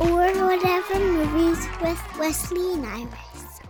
Or whatever movies with Wesley and Iris.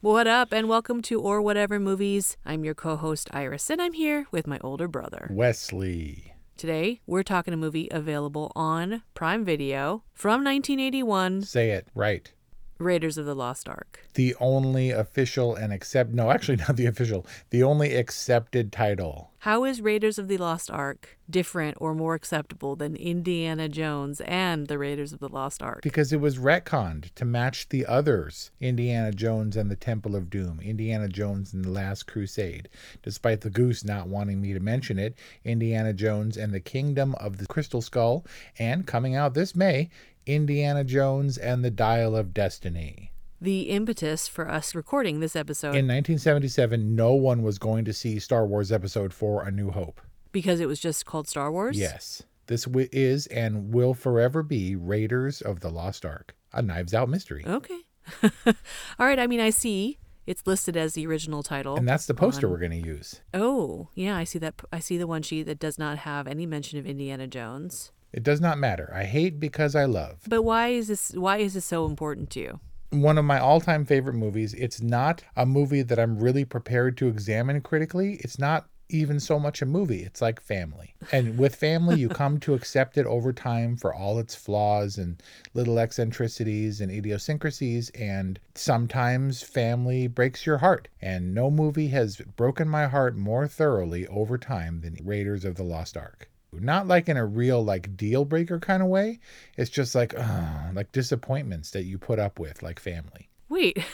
What up, and welcome to Or Whatever Movies. I'm your co host, Iris, and I'm here with my older brother. Wesley. Today, we're talking a movie available on Prime Video from 1981 Say it right. Raiders of the Lost Ark. The only official and accept no, actually not the official, the only accepted title. How is Raiders of the Lost Ark different or more acceptable than Indiana Jones and the Raiders of the Lost Ark? Because it was retconned to match the others Indiana Jones and the Temple of Doom, Indiana Jones and the Last Crusade. Despite the goose not wanting me to mention it, Indiana Jones and the Kingdom of the Crystal Skull, and coming out this May, Indiana Jones and the Dial of Destiny. The impetus for us recording this episode In 1977, no one was going to see Star Wars Episode 4 A New Hope. because it was just called Star Wars? Yes. This wi- is and will forever be Raiders of the Lost Ark, a Knives Out mystery. Okay. All right, I mean, I see it's listed as the original title. And that's the poster on- we're going to use. Oh, yeah, I see that. I see the one sheet that does not have any mention of Indiana Jones. It does not matter. I hate because I love. But why is this? Why is this so important to you? One of my all time favorite movies. It's not a movie that I'm really prepared to examine critically. It's not even so much a movie. It's like family. And with family, you come to accept it over time for all its flaws and little eccentricities and idiosyncrasies. And sometimes family breaks your heart. And no movie has broken my heart more thoroughly over time than Raiders of the Lost Ark. Not like in a real like deal breaker kind of way. It's just like uh, like disappointments that you put up with like family. Wait.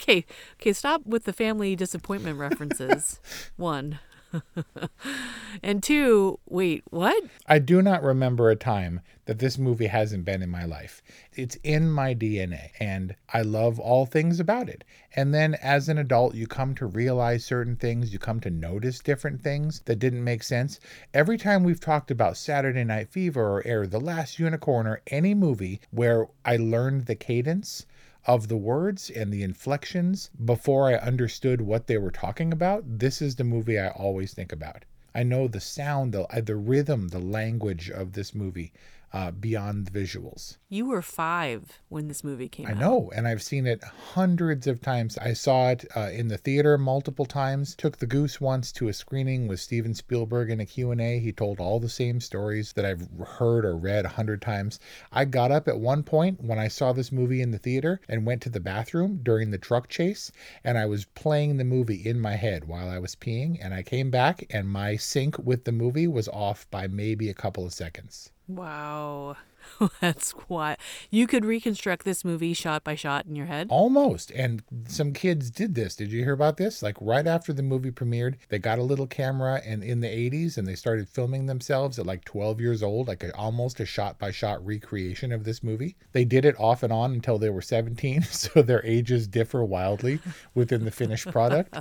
Okay. Okay. Stop with the family disappointment references. One. and two. Wait. What? I do not remember a time that this movie hasn't been in my life. It's in my DNA and I love all things about it. And then as an adult, you come to realize certain things, you come to notice different things that didn't make sense. Every time we've talked about Saturday Night Fever or Air, The Last Unicorn, or any movie where I learned the cadence, of the words and the inflections before I understood what they were talking about, this is the movie I always think about. I know the sound, the, the rhythm, the language of this movie uh, beyond the visuals. You were five when this movie came I out. I know, and I've seen it hundreds of times. I saw it uh, in the theater multiple times. Took the goose once to a screening with Steven Spielberg in a Q&A. He told all the same stories that I've heard or read a hundred times. I got up at one point when I saw this movie in the theater and went to the bathroom during the truck chase, and I was playing the movie in my head while I was peeing, and I came back and my sync with the movie was off by maybe a couple of seconds. Wow. That's what you could reconstruct this movie shot by shot in your head. Almost. And some kids did this. Did you hear about this? Like right after the movie premiered, they got a little camera and in the 80s and they started filming themselves at like 12 years old, like a, almost a shot by shot recreation of this movie. They did it off and on until they were 17, so their ages differ wildly within the finished product.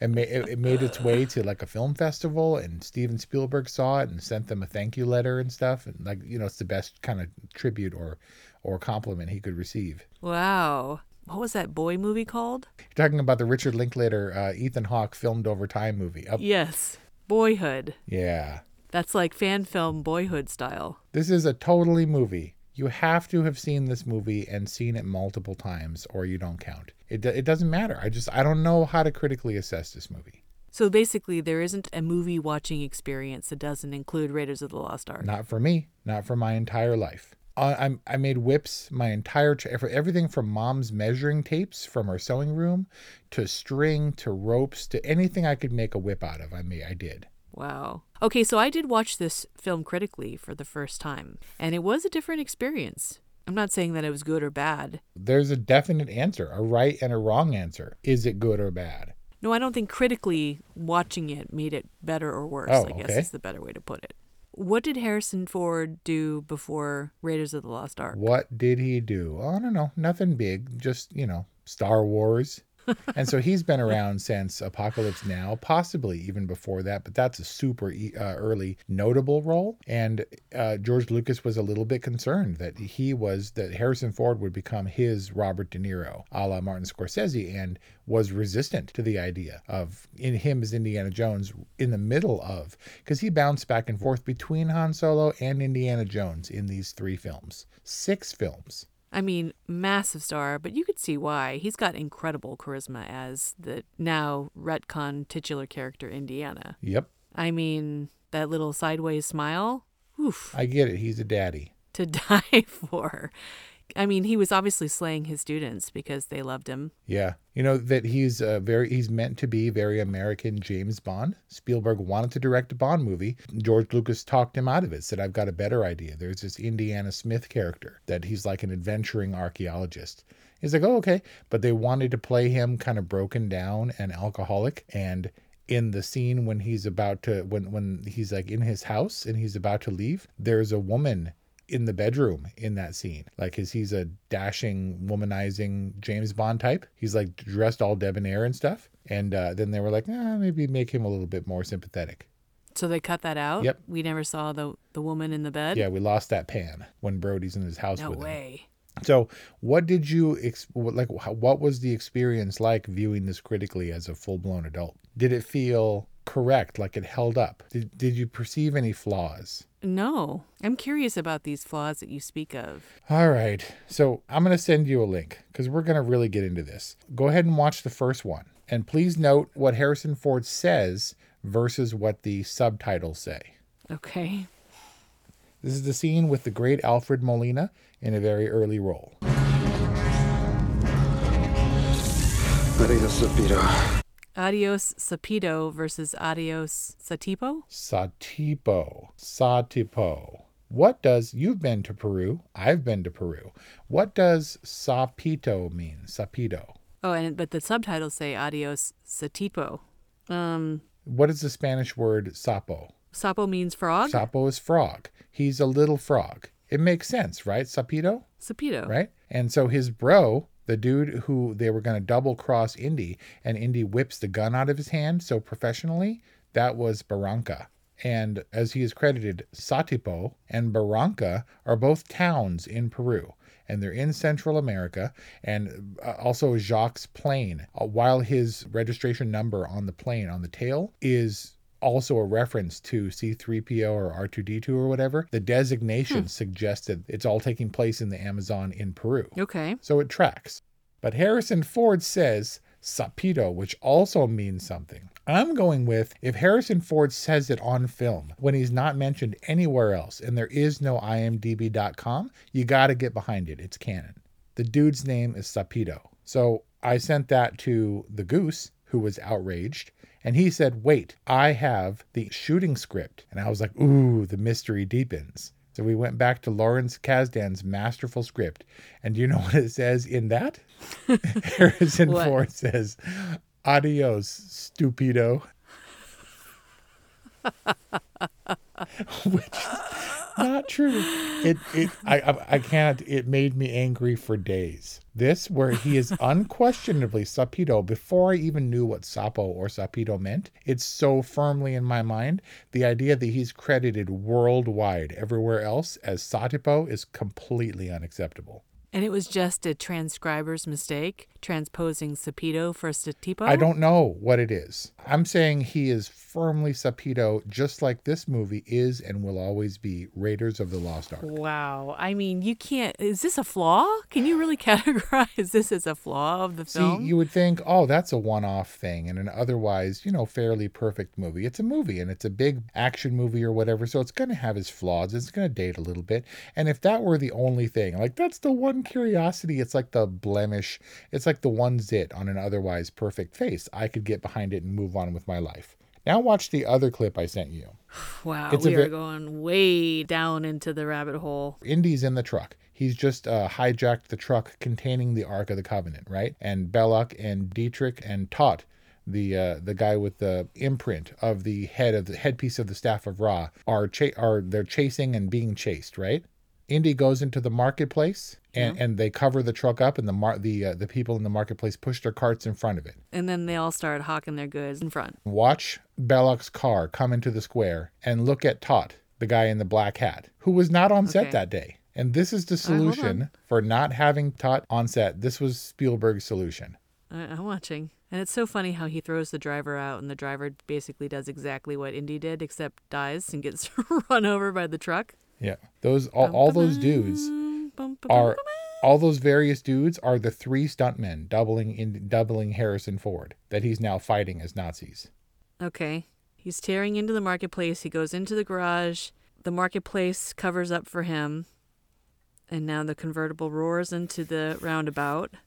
And ma- it, it made its way to like a film festival and Steven Spielberg saw it and sent them a thank you letter and stuff. And like, you know, it's the best kind of tribute or or compliment he could receive. Wow. What was that boy movie called? You're talking about the Richard Linklater, uh, Ethan Hawke filmed over time movie. Up, Yes. Boyhood. yeah. That's like fan film boyhood style. This is a totally movie. You have to have seen this movie and seen it multiple times, or you don't count. It it doesn't matter. I just I don't know how to critically assess this movie. So basically, there isn't a movie watching experience that doesn't include Raiders of the Lost Ark. Not for me. Not for my entire life. I, I'm, made whips my entire for everything from mom's measuring tapes from her sewing room to string to ropes to anything I could make a whip out of. I made I did. Wow. Okay, so I did watch this film critically for the first time, and it was a different experience. I'm not saying that it was good or bad. There's a definite answer, a right and a wrong answer. Is it good or bad? No, I don't think critically watching it made it better or worse. Oh, I guess okay. is the better way to put it. What did Harrison Ford do before Raiders of the Lost Ark? What did he do? Oh, I don't know. Nothing big. Just, you know, Star Wars. And so he's been around since Apocalypse Now, possibly even before that, but that's a super uh, early notable role. And uh, George Lucas was a little bit concerned that he was, that Harrison Ford would become his Robert De Niro, a la Martin Scorsese, and was resistant to the idea of in him as Indiana Jones in the middle of, because he bounced back and forth between Han Solo and Indiana Jones in these three films, six films. I mean, massive star, but you could see why. He's got incredible charisma as the now retcon titular character Indiana. Yep. I mean, that little sideways smile, oof, I get it. He's a daddy. to die for. I mean, he was obviously slaying his students because they loved him. Yeah. You know that he's uh, very he's meant to be very American James Bond. Spielberg wanted to direct a Bond movie. George Lucas talked him out of it. Said I've got a better idea. There's this Indiana Smith character that he's like an adventuring archaeologist. He's like, "Oh, okay." But they wanted to play him kind of broken down and alcoholic and in the scene when he's about to when when he's like in his house and he's about to leave, there's a woman in the bedroom in that scene. Like, is he's a dashing, womanizing James Bond type. He's like dressed all debonair and stuff. And uh, then they were like, ah, maybe make him a little bit more sympathetic. So they cut that out. Yep. We never saw the the woman in the bed. Yeah, we lost that pan when Brody's in his house No with him. way. So, what did you ex- like? What was the experience like viewing this critically as a full blown adult? Did it feel correct? Like it held up? Did Did you perceive any flaws? No, I'm curious about these flaws that you speak of. All right. So I'm going to send you a link because we're going to really get into this. Go ahead and watch the first one. And please note what Harrison Ford says versus what the subtitles say. Okay. This is the scene with the great Alfred Molina in a very early role. Adios Sapido versus Adios Satipo. Satipo. Satipo. What does, you've been to Peru, I've been to Peru. What does sapito mean? Sapito. Oh, and but the subtitles say Adios Satipo. Um, What is the Spanish word sapo? sapo means frog. Sapo is frog. He's a little frog. It makes sense, right? Sapito, Sapito. right? And so his bro, the dude who they were going to double cross Indy, and Indy whips the gun out of his hand so professionally, that was Barranca. And as he is credited, Satipo and Barranca are both towns in Peru. And they're in Central America. And uh, also Jock's plane, uh, while his registration number on the plane, on the tail, is also a reference to C3PO or R2D2 or whatever, the designation hmm. suggests that it's all taking place in the Amazon in Peru. Okay. So it tracks. But Harrison Ford says sapito, which also means something. I'm going with if Harrison Ford says it on film when he's not mentioned anywhere else and there is no imdb.com, you got to get behind it. It's canon. The dude's name is Sapito. So I sent that to the goose who was outraged and he said, Wait, I have the shooting script. And I was like, Ooh, the mystery deepens. So we went back to Lawrence Kasdan's masterful script. And do you know what it says in that? Harrison? Ford says, Adios, stupido. Which is not true. It it I, I I can't it made me angry for days. This where he is unquestionably Sapito before I even knew what Sapo or Sapito meant. It's so firmly in my mind. The idea that he's credited worldwide everywhere else as Satipo is completely unacceptable. And it was just a transcriber's mistake, transposing Sapito for Satipo. I don't know what it is. I'm saying he is firmly Sapito, just like this movie is and will always be Raiders of the Lost Ark. Wow. I mean, you can't. Is this a flaw? Can you really categorize this as a flaw of the film? See, you would think, oh, that's a one off thing and an otherwise, you know, fairly perfect movie. It's a movie and it's a big action movie or whatever, so it's going to have its flaws. It's going to date a little bit. And if that were the only thing, like that's the one curiosity, it's like the blemish, it's like the one zit on an otherwise perfect face. I could get behind it and move on with my life. Now, watch the other clip I sent you. wow. it's We are going way down into the rabbit hole. Indy's in the truck. He's just uh, hijacked the truck containing the Ark of the Covenant, right? And Belloq and Dietrich and Toht, the uh, the guy with the imprint of the head of the headpiece of the staff of Ra, are cha- are they're chasing and being chased, right? Indy goes into the marketplace and, and they cover the truck up, and the mar- the uh, the people in the marketplace push their carts in front of it. And then they all start hawking their goods in front. Watch Belloq's car come into the square and look at Toht, the guy in the black hat, who was not on set that day. And this is the right, solution for not having Toht on set. This was Spielberg's solution. I- I'm watching. And it's so funny how he throws the driver out, and the driver basically does exactly what Indy did, except dies and gets run over by the truck. Yeah, those all, all those dudes are all those various dudes are the three stuntmen doubling in doubling Harrison Ford that he's now fighting as Nazis. Okay. He's tearing into the marketplace. He goes into the garage. The marketplace covers up for him. And now the convertible roars into the roundabout.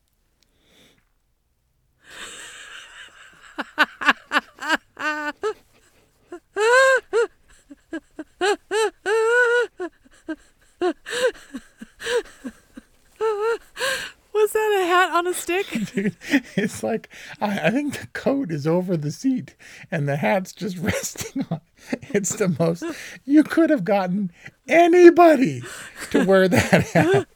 Was that a hat on a stick? Dude, it's like I, I think the coat is over the seat and the hat's just resting on. It's the most you could have gotten anybody to wear that hat.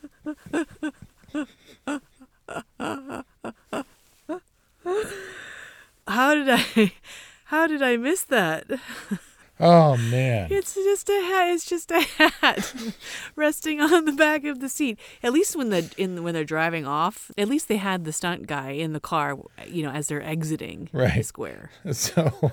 How did I how did I miss that? Oh man. It's just a hat. It's just a hat resting on the back of the seat. At least when the in when they're driving off, at least they had the stunt guy in the car, you know, as they're exiting the Right. square. So,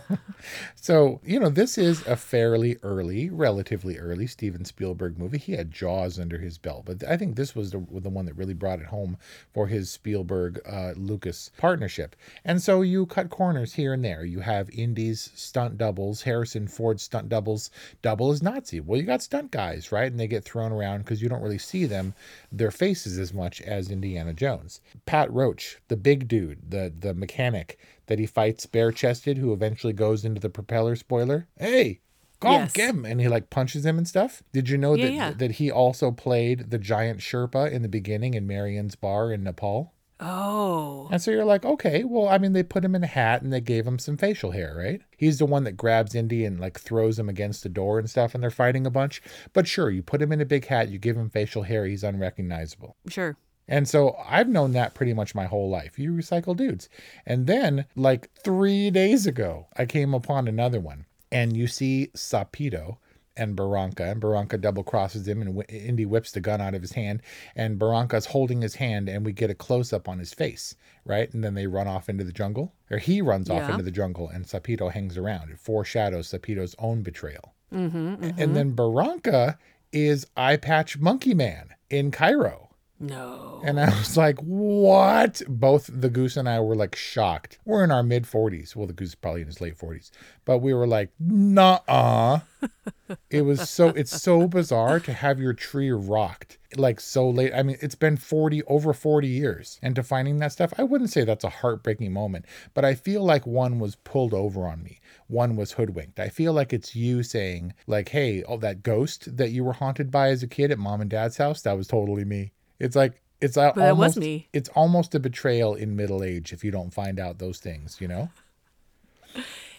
so you know, this is a fairly early, relatively early Steven Spielberg movie. He had Jaws under his belt, but I think this was the, the one that really brought it home for his Spielberg uh, Lucas partnership. And so you cut corners here and there. You have Indy's stunt doubles, Harrison Ford stunt doubles, double as Nazi. Well, you got stunt guys, right? And they get thrown around because you don't really see them, their faces as much as Indiana Jones. Pat Roach, the big dude, the the mechanic that he fights bare chested, who eventually goes into the propeller spoiler. Hey, go Yes. get him, and he like punches him and stuff. Did you know Yeah, that yeah. that he also played the giant Sherpa in the beginning in Marion's bar in Nepal? Oh, And so you're like, okay, well, I mean, they put him in a hat and they gave him some facial hair, right? He's the one that grabs Indy and like throws him against the door and stuff, and they're fighting a bunch. But sure, you put him in a big hat, you give him facial hair, he's unrecognizable. sure. And so I've known that pretty much my whole life. You recycle dudes. And then, like three days ago, I came upon another one. And you see Sapito and Barranca, and Barranca double crosses him, and Indy whips the gun out of his hand. And Barranca's holding his hand, and we get a close up on his face, right? And then they run off into the jungle, or he runs off into the jungle, and Sapito hangs around. It foreshadows Sapito's own betrayal. Mm-hmm, and mm-hmm. then Barranca is Eye Patch Monkey Man in Cairo. No. And I was like, what? Both the goose and I were like shocked. We're in our mid 40s. Well, the goose is probably in his late 40s. But we were like, nah. it was so, it's so bizarre to have your tree rocked like so late. I mean, it's been 40, over 40 years. And to finding that stuff, I wouldn't say that's a heartbreaking moment, but I feel like one was pulled over on me. One was hoodwinked. I feel like it's you saying, like, hey, oh, that ghost that you were haunted by as a kid at mom and dad's house, that was totally me. It's like it's a- But that was almost me. it's almost a betrayal in middle age if you don't find out those things, you know?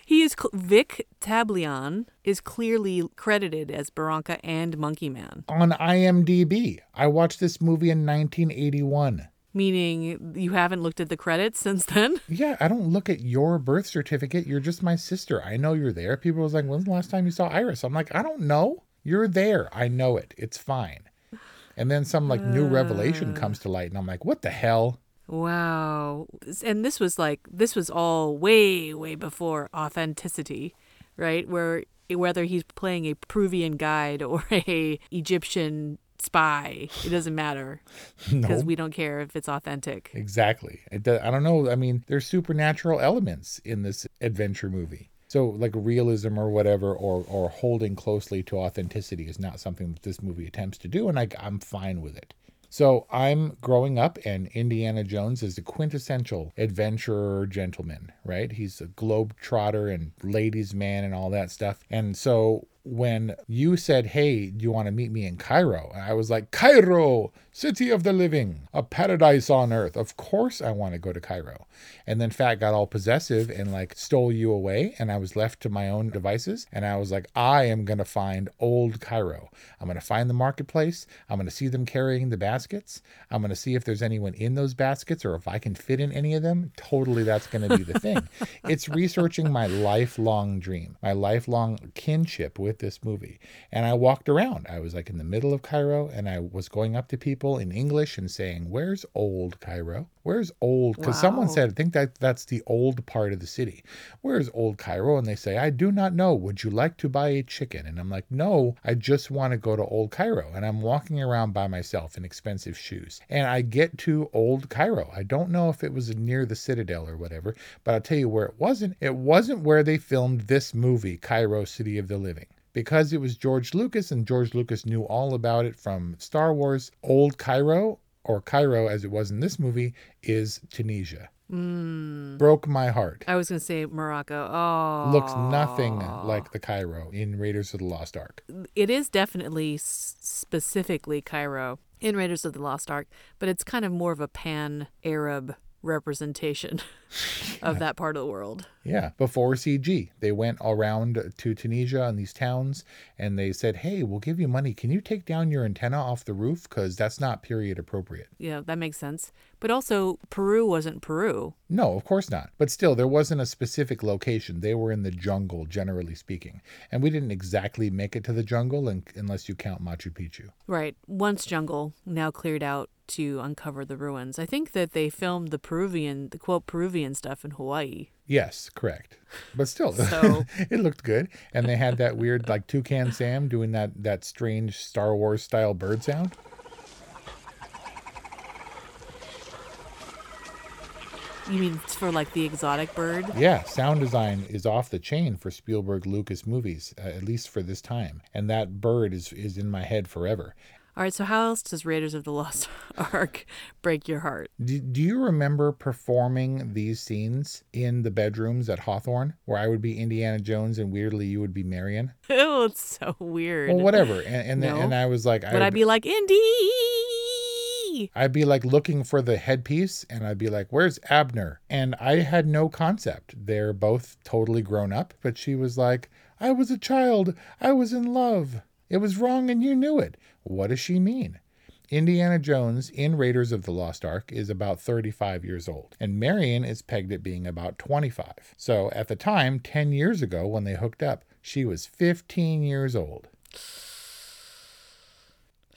He is Vic Tablian is clearly credited as Barranca and Monkey Man, On IMDb, I watched this movie in 1981. meaning you haven't looked at the credits since then. Yeah, I don't look at your birth certificate. You're just my sister. I know you're there. People was like, "When's the last time you saw Iris?" I'm like, "I don't know. You're there. I know it. It's fine." And then some like new revelation uh. comes to light, and I'm like, "What the hell?" Wow. And this was like this was all way way before authenticity, right? Where whether he's playing a Peruvian guide or a Egyptian spy, it doesn't matter because No. we don't care if it's authentic. Exactly. It, do- I don't know. I mean, there's supernatural elements in this adventure movie. So, like realism or whatever, or or holding closely to authenticity is not something that this movie attempts to do, and I, I'm fine with it. So I'm growing up, and Indiana Jones is a quintessential adventurer gentleman, right? He's a globe trotter and ladies' man and all that stuff. And so when you said, Hey, do you want to meet me in Cairo? And I was like, Cairo, city of the living, a paradise on earth. Of course I want to go to Cairo. And then Fat got all possessive and like stole you away. And I was left to my own devices. And I was like, I am going to find old Cairo. I'm going to find the marketplace. I'm going to see them carrying the baskets. I'm going to see if there's anyone in those baskets or if I can fit in any of them. Totally, that's going to be the thing. it's researching my lifelong dream, my lifelong kinship with this movie. And I walked around. I was like in the middle of Cairo and I was going up to people in English and saying, Where's old Cairo? Where's old? Because someone said, I think that that's the old part of the city. Where's old Cairo? And they say, I do not know. Would you like to buy a chicken? And I'm like, No, I just want to go to old Cairo. And I'm walking around by myself in expensive shoes. And I get to old Cairo. I don't know if it was near the Citadel or whatever, but I'll tell you where it wasn't. It wasn't where they filmed this movie, Cairo, City of the Living because it was George Lucas and George Lucas knew all about it from Star Wars. Old Cairo, or Cairo as it was in this movie, is Tunisia. Mm. Broke my heart. I was going to say Morocco. Oh. Looks nothing like the Cairo in Raiders of the Lost Ark. It is definitely specifically Cairo in Raiders of the Lost Ark, but it's kind of more of a pan Arab representation of that part of the world. Yeah, before CG, they went around to Tunisia and these towns and they said, Hey, we'll give you money. Can you take down your antenna off the roof? Because that's not period appropriate. Yeah, that makes sense. But also, Peru wasn't Peru. No, of course not. But still, there wasn't a specific location. They were in the jungle, generally speaking. And we didn't exactly make it to the jungle un- unless you count Machu Picchu. Right. Once jungle, now cleared out to uncover the ruins. I think that they filmed the Peruvian, the quote Peruvian stuff in Hawaii. Yes, correct. But still, So- it looked good. And they had that weird, like, Toucan Sam doing that, that strange Star Wars style bird sound. You mean it's for like the exotic bird? Yeah, sound design is off the chain for Spielberg Lucas movies, uh, at least for this time. And that bird is, is in my head forever. All right, so how else does Raiders of the Lost Ark break your heart? Do, do you remember performing these scenes in the bedrooms at Hawthorne, where I would be Indiana Jones and weirdly you would be Marion? Oh, it's so weird. Well, whatever. And and, then, No. and I was like, Would I be like Indy? I'd be like looking for the headpiece and I'd be like, where's Abner? And I had no concept. They're both totally grown up, but she was like, I was a child. I was in love. It was wrong and you knew it. What does she mean? Indiana Jones in Raiders of the Lost Ark is about 35 years old, and Marion is pegged at being about 25. So at the time, 10 years ago when they hooked up, she was 15 years old.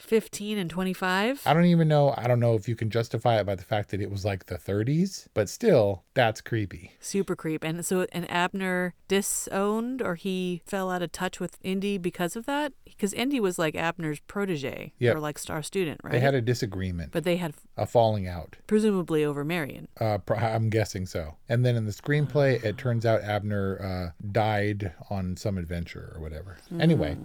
15 and 25? I don't even know. I don't know if you can justify it by the fact that it was like the 30s, but still, that's creepy. Super creep. And so, and Abner disowned or he fell out of touch with Indy because of that? Because Indy was like Abner's protege Yep. or like star student, right? They had a disagreement, but they had a falling out. presumably over Marion. Uh, I'm guessing so. And then in the screenplay, it turns out Abner uh, died on some adventure or whatever. Anyway,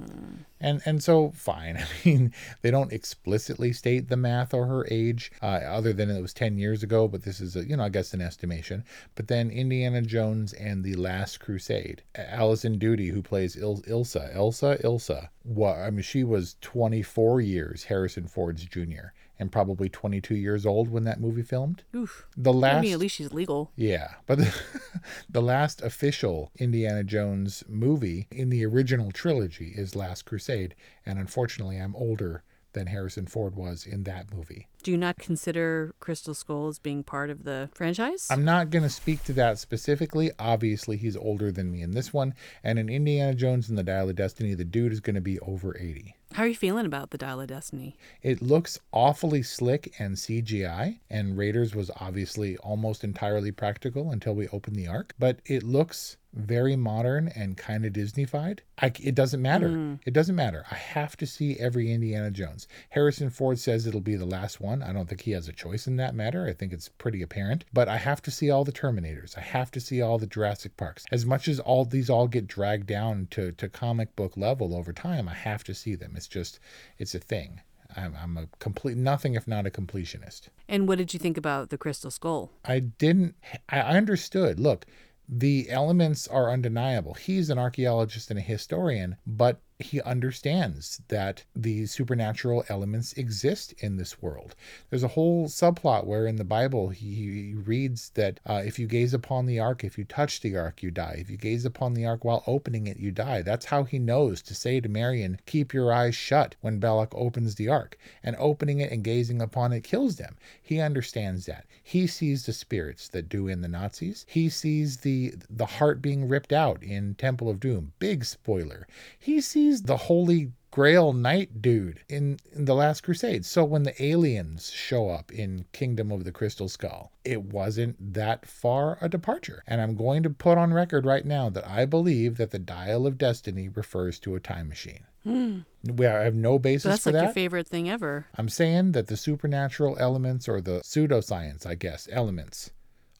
and and so fine. I mean, they don't explicitly state the math or her age, uh, other than it was 10 years ago. But this is a, you know, I guess an estimation. But then Indiana Jones and the Last Crusade, Alison Doody, who plays Il- Ilsa, Elsa, Ilsa. What I mean, she was 24 years Harrison Ford's junior. And probably 22 years old when that movie filmed. Oof. The last I mean, at least she's legal. yeah, but the, the last official Indiana Jones movie in the original trilogy is Last Crusade, and unfortunately, I'm older than Harrison Ford was in that movie. Do you not consider Crystal Skull as being part of the franchise? I'm not going to speak to that specifically. Obviously, he's older than me in this one, and in Indiana Jones and the Dial of Destiny, the dude is going to be over 80. How are you feeling about the Dial of Destiny? It looks awfully slick and CGI, and Raiders was obviously almost entirely practical until we opened the Ark, but it looks very modern and kind of Disneyfied. I, it doesn't matter. Mm. It doesn't matter. I have to see every Indiana Jones. Harrison Ford says it'll be the last one. I don't think he has a choice in that matter. I think it's pretty apparent. But I have to see all the Terminators. I have to see all the Jurassic Parks. As much as all these all get dragged down to, to comic book level over time, I have to see them. It's just, it's a thing. I'm, I'm a complete nothing if not a completionist. And what did you think about the Crystal Skull? I didn't. I understood. Look, the elements are undeniable. He's an archaeologist and a historian, but he understands that the supernatural elements exist in this world. There's a whole subplot where in the Bible he, he reads that uh, if you gaze upon the ark, if you touch the ark, you die. If you gaze upon the ark while opening it, you die. That's how he knows to say to Marion, Keep your eyes shut when Belloq opens the ark. And opening it and gazing upon it kills them. He understands that. He sees the spirits that do in the Nazis. He sees the the heart being ripped out in Temple of Doom. Big spoiler. He sees the holy grail knight dude in, in the last crusade so when the aliens show up in kingdom of the crystal skull it wasn't that far a departure and i'm going to put on record right now that i believe that the dial of destiny refers to a time machine Hmm. we I have no basis So that's for like that your favorite thing ever. I'm saying that the supernatural elements or the pseudoscience, I guess, elements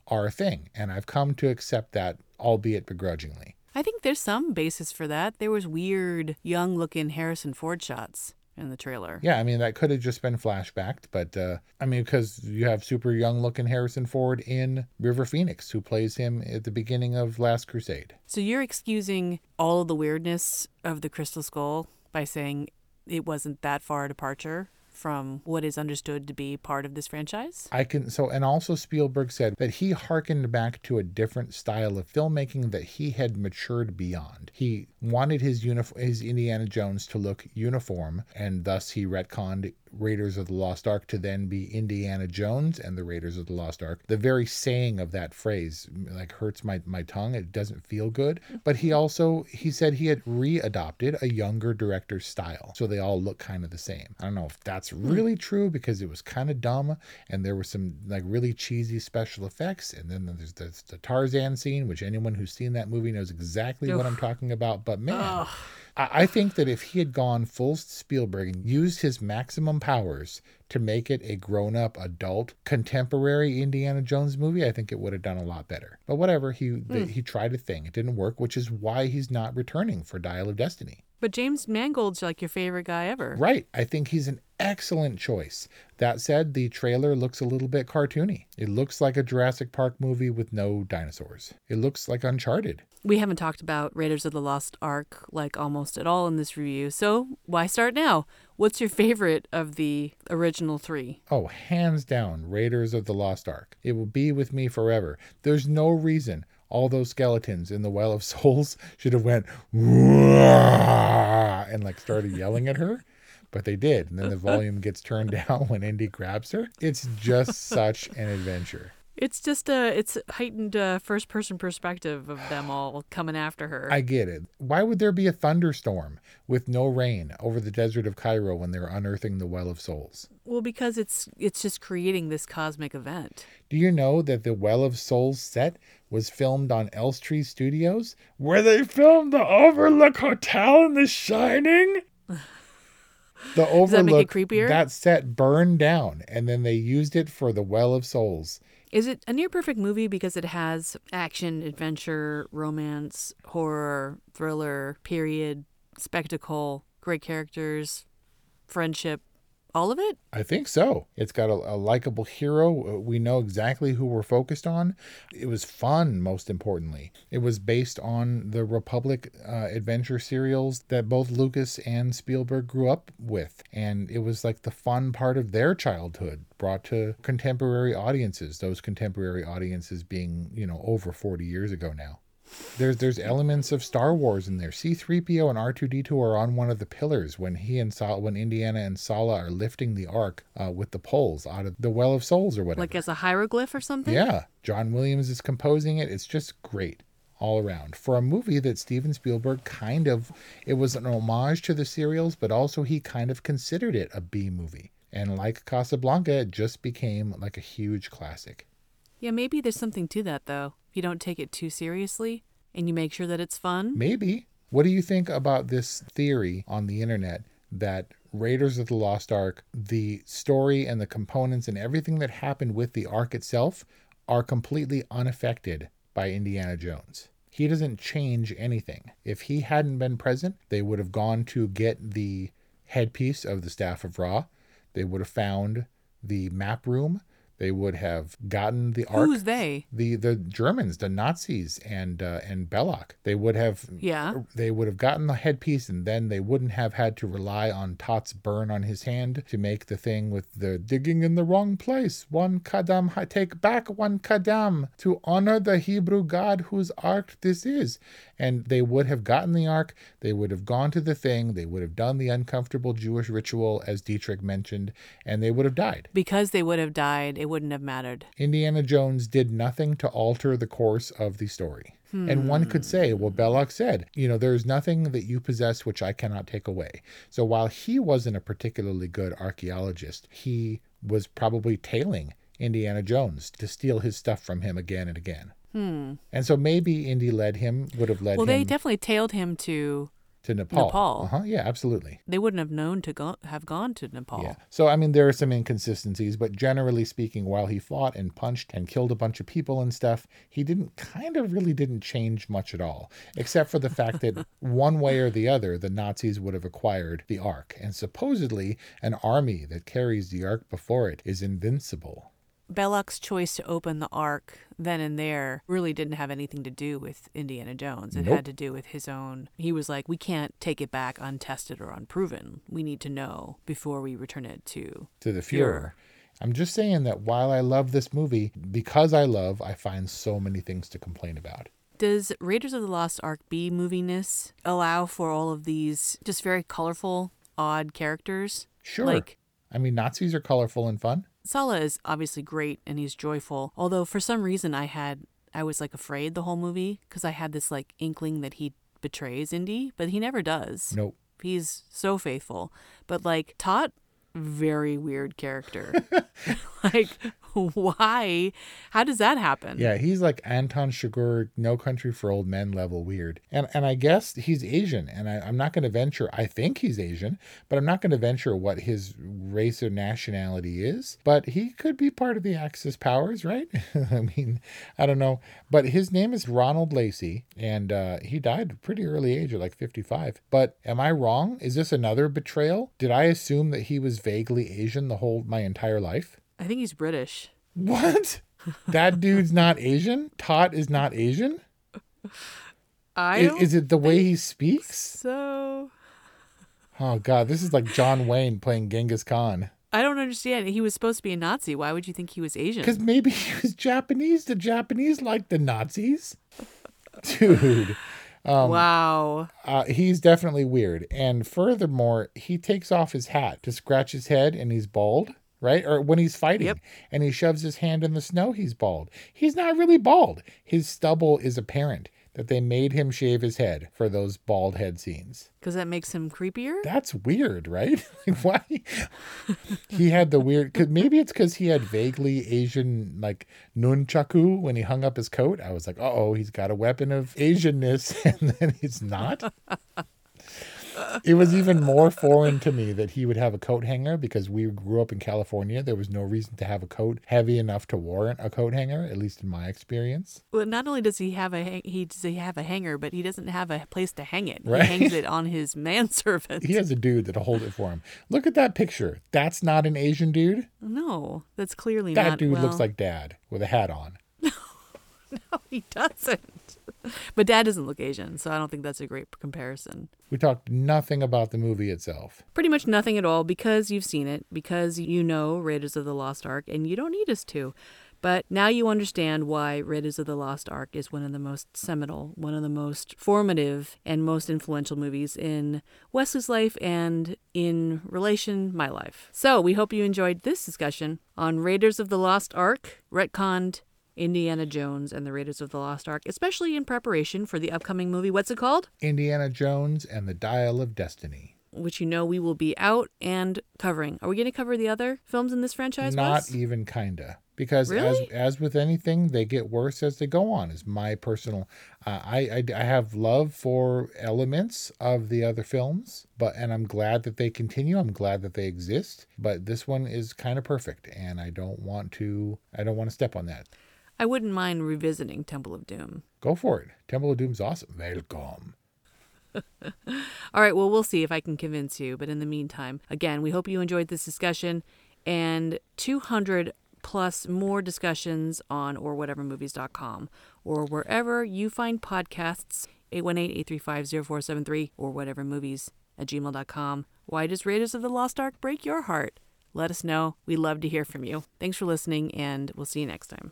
are a thing. And I've come to accept that, albeit begrudgingly. I think there's some basis for that. There was weird, young-looking Harrison Ford shots in the trailer. Yeah, I mean, that could have just been flashbacked, but uh, I mean, because you have super young looking Harrison Ford in River Phoenix, who plays him at the beginning of Last Crusade. So you're excusing all of the weirdness of the Crystal Skull by saying it wasn't that far a departure from what is understood to be part of this franchise? I can so and also Spielberg said that he hearkened back to a different style of filmmaking that he had matured beyond. He wanted his uniform his Indiana Jones to look uniform and thus he retconned Raiders of the Lost Ark to then be Indiana Jones and the Raiders of the Lost Ark. The very saying of that phrase like hurts my, my tongue. It doesn't feel good. But he mhm. also he said he had re-adopted a younger director's style. So they all look kind of the same. I don't know if that's hmm. really true because it was kind of dumb and there were some like really cheesy special effects. And then there's the, the Tarzan scene, which anyone who's seen that movie knows exactly what I'm talking about. But man, I I think that if he had gone full Spielberg and used his maximum powers to make it a grown up, adult, contemporary Indiana Jones movie, I think it would have done a lot better. But whatever, he hmm. the, he tried a thing. It didn't work, which is why he's not returning for Dial of Destiny. But James Mangold's like your favorite guy ever. Right. I think he's an excellent choice. That said, the trailer looks a little bit cartoony. It looks like a Jurassic Park movie with no dinosaurs. It looks like Uncharted. We haven't talked about Raiders of the Lost Ark like almost at all in this review, so why start now? What's your favorite of the original three? Oh, hands down, Raiders of the Lost Ark. It will be with me forever. There's no reason all those skeletons in the Well of Souls should have went and like started yelling at her, but they did. And then the volume gets turned down when Indy grabs her. It's just such an adventure. It's just a it's heightened uh, first person perspective of them all coming after her. I get it. Why would there be a thunderstorm with no rain over the desert of Cairo when they're unearthing the Well of Souls? well, because it's it's just creating this cosmic event. Do you know that the Well of Souls set was filmed on Elstree Studios, where they filmed the Overlook Hotel in The Shining? The that make it creepier? that set burned down, and then they used it for the Well of Souls. Is it a near perfect movie because it has action, adventure, romance, horror, thriller, period, spectacle, great characters, friendship, all of it? I think so. It's got a, a likable hero. Uh, We know exactly who we're focused on. It was fun, most importantly. It was based on the Republic uh, adventure serials that both Lucas and Spielberg grew up with. And it was like the fun part of their childhood brought to contemporary audiences, those contemporary audiences being, you know, over 40 years ago now. There's there's elements of Star Wars in there. C-3PO and R2D2 are on one of the pillars when he and Sal, when Indiana and Sallah are lifting the Ark uh, with the poles out of the Well of Souls or whatever. Like as a hieroglyph or something? yeah, John Williams is composing it. It's just great all around for a movie that Steven Spielberg kind of it was an homage to the serials, but also he kind of considered it a B movie. And like Casablanca, it just became like a huge classic. Yeah, maybe there's something to that though. You don't take it too seriously and you make sure that it's fun. Maybe. What do you think about this theory on the internet that Raiders of the Lost Ark, the story and the components and everything that happened with the Ark itself are completely unaffected by Indiana Jones? He doesn't change anything. If he hadn't been present, they would have gone to get the headpiece of the Staff of Ra. They would have found the map room. They would have gotten the ark. Who's they? The the Germans, the Nazis, and uh, and Belloq. They would have Yeah. they would have gotten the headpiece, and then they wouldn't have had to rely on Toht's burn on his hand to make the thing with the digging in the wrong place. One kadam, take back one kadam to honor the Hebrew God whose ark this is. And they would have gotten the ark. They would have gone to the thing. They would have done the uncomfortable Jewish ritual, as Dietrich mentioned, and they would have died. Because they would have died, it wouldn't have mattered. Indiana Jones did nothing to alter the course of the story. And one could hmm. say, well, Belloq said, you know, there is nothing that you possess which I cannot take away. So while he wasn't a particularly good archaeologist, he was probably tailing Indiana Jones to steal his stuff from him again and again. Hmm. And so maybe Indy led him, would have led Well, him Well, they definitely tailed him to. To Nepal. Nepal. Uh-huh, yeah, absolutely. They wouldn't have known to go have gone to Nepal. Yeah. So, I mean, there are some inconsistencies, but generally speaking, while he fought and punched and killed a bunch of people and stuff, he didn't kind of really didn't change much at all, except for the fact that one way or the other, the Nazis would have acquired the Ark. And supposedly, an army that carries the Ark before it is invincible. Belloq's choice to open the Ark then and there really didn't have anything to do with Indiana Jones. It Nope. had to do with his own. He was like, we can't take it back untested or unproven. We need to know before we return it to. to the Führer. Fuhrer. I'm just saying that while I love this movie, because I love, I find so many things to complain about. Does Raiders of the Lost Ark B moviness allow for all of these just very colorful, odd characters? Sure. Like I mean, Nazis are colorful and fun. Sallah is obviously great and he's joyful. Although for some reason I had I was like afraid the whole movie because I had this like inkling that he betrays Indy, but he never does. Nope. He's so faithful. But like Toht, very weird character. like why? How does that happen? Yeah, he's like Anton Chigurh, No Country for Old Men level weird. And and I guess he's Asian. And I, I'm not going to venture, I think he's Asian, but I'm not going to venture what his race or nationality is. But he could be part of the Axis powers, right? I mean, I don't know. But his name is Ronald Lacey, and uh, he died pretty early age, at like 55. But am I wrong? Is this another betrayal? Did I assume that he was vaguely Asian the whole my entire life? I think he's British. What? That dude's not Asian? Toht is not Asian? I Is, don't is it the way he speaks? so Oh god, this is like John Wayne playing Genghis Khan. I don't understand. He was supposed to be a Nazi. Why would you think he was Asian? Because maybe he was Japanese. The Japanese like the Nazis. Dude, wow. uh, he's definitely weird. And furthermore, he takes off his hat to scratch his head and he's bald, right? Or when he's fighting Yep. and he shoves his hand in the snow, he's bald. He's not really bald. His stubble is apparent that they made him shave his head for those bald head scenes. Because that makes him creepier? That's weird, right? Like, Why? he had the weird. Cause maybe it's because he had vaguely Asian like nunchaku when he hung up his coat. I was like, uh oh, he's got a weapon of Asianness, and then he's not. It was even more foreign to me that he would have a coat hanger because we grew up in California. There was no reason to have a coat heavy enough to warrant a coat hanger, at least in my experience. Well, not only does he have a hang- he does he have a hanger, but he doesn't have a place to hang it. Right. He hangs it on his manservant. He has a dude that'll hold it for him. Look at that picture. That's not an Asian dude. No, that's clearly That not. That dude looks like dad with a hat on. No, he doesn't. But Dad doesn't look Asian, so I don't think that's a great comparison. We talked nothing about the movie itself. Pretty much nothing at all because you've seen it, because you know Raiders of the Lost Ark, and you don't need us to. But now you understand why Raiders of the Lost Ark is one of the most seminal, one of the most formative, and most influential movies in Wesley's life and in relation my life. So we hope you enjoyed this discussion on Raiders of the Lost Ark, retconned Indiana Jones and the Raiders of the Lost Ark, especially in preparation for the upcoming movie. What's it called? Indiana Jones and the Dial of Destiny. Which you know we will be out and covering. Are we going to cover the other films in this franchise? Not Wes? even kinda. Because Really? as as with anything, they get worse as they go on. Is my personal. Uh, I, I I have love for elements of the other films, but and I'm glad that they continue. I'm glad that they exist. But this one is kind of perfect, and I don't want to. I don't want to step on that. I wouldn't mind revisiting Temple of Doom. Go for it. Temple of Doom's awesome. Welcome. All right, well, we'll see if I can convince you. But in the meantime, again, we hope you enjoyed this discussion. And 200 plus more discussions on or orwhatevermovies.com or wherever you find podcasts, 818-835-0473 or whatever movies at gmail.com. Why does Raiders of the Lost Ark break your heart? Let us know. We love to hear from you. Thanks for listening, and we'll see you next time.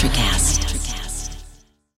Electric